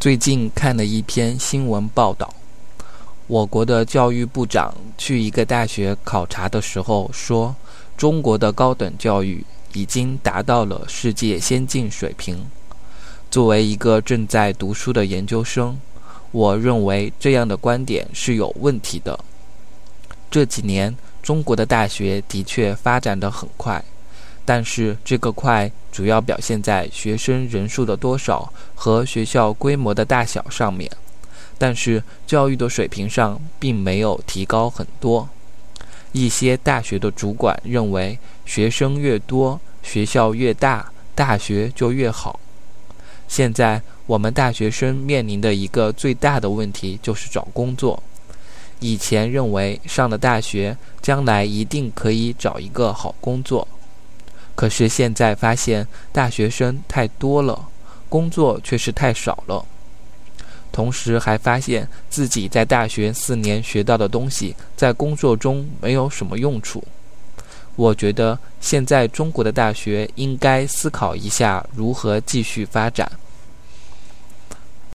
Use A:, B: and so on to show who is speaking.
A: 最近看了一篇新闻报道，我国的教育部长去一个大学考察的时候说，中国的高等教育已经达到了世界先进水平。作为一个正在读书的研究生，我认为这样的观点是有问题的。这几年，中国的大学的确发展得很快。但是这个快主要表现在学生人数的多少和学校规模的大小上面，但是教育的水平上并没有提高很多。一些大学的主管认为，学生越多，学校越大，大学就越好。现在我们大学生面临的一个最大的问题就是找工作。以前认为上了大学，将来一定可以找一个好工作。可是现在发现大学生太多了，工作却是太少了。同时还发现自己在大学四年学到的东西，在工作中没有什么用处。我觉得现在中国的大学应该思考一下如何继续发展。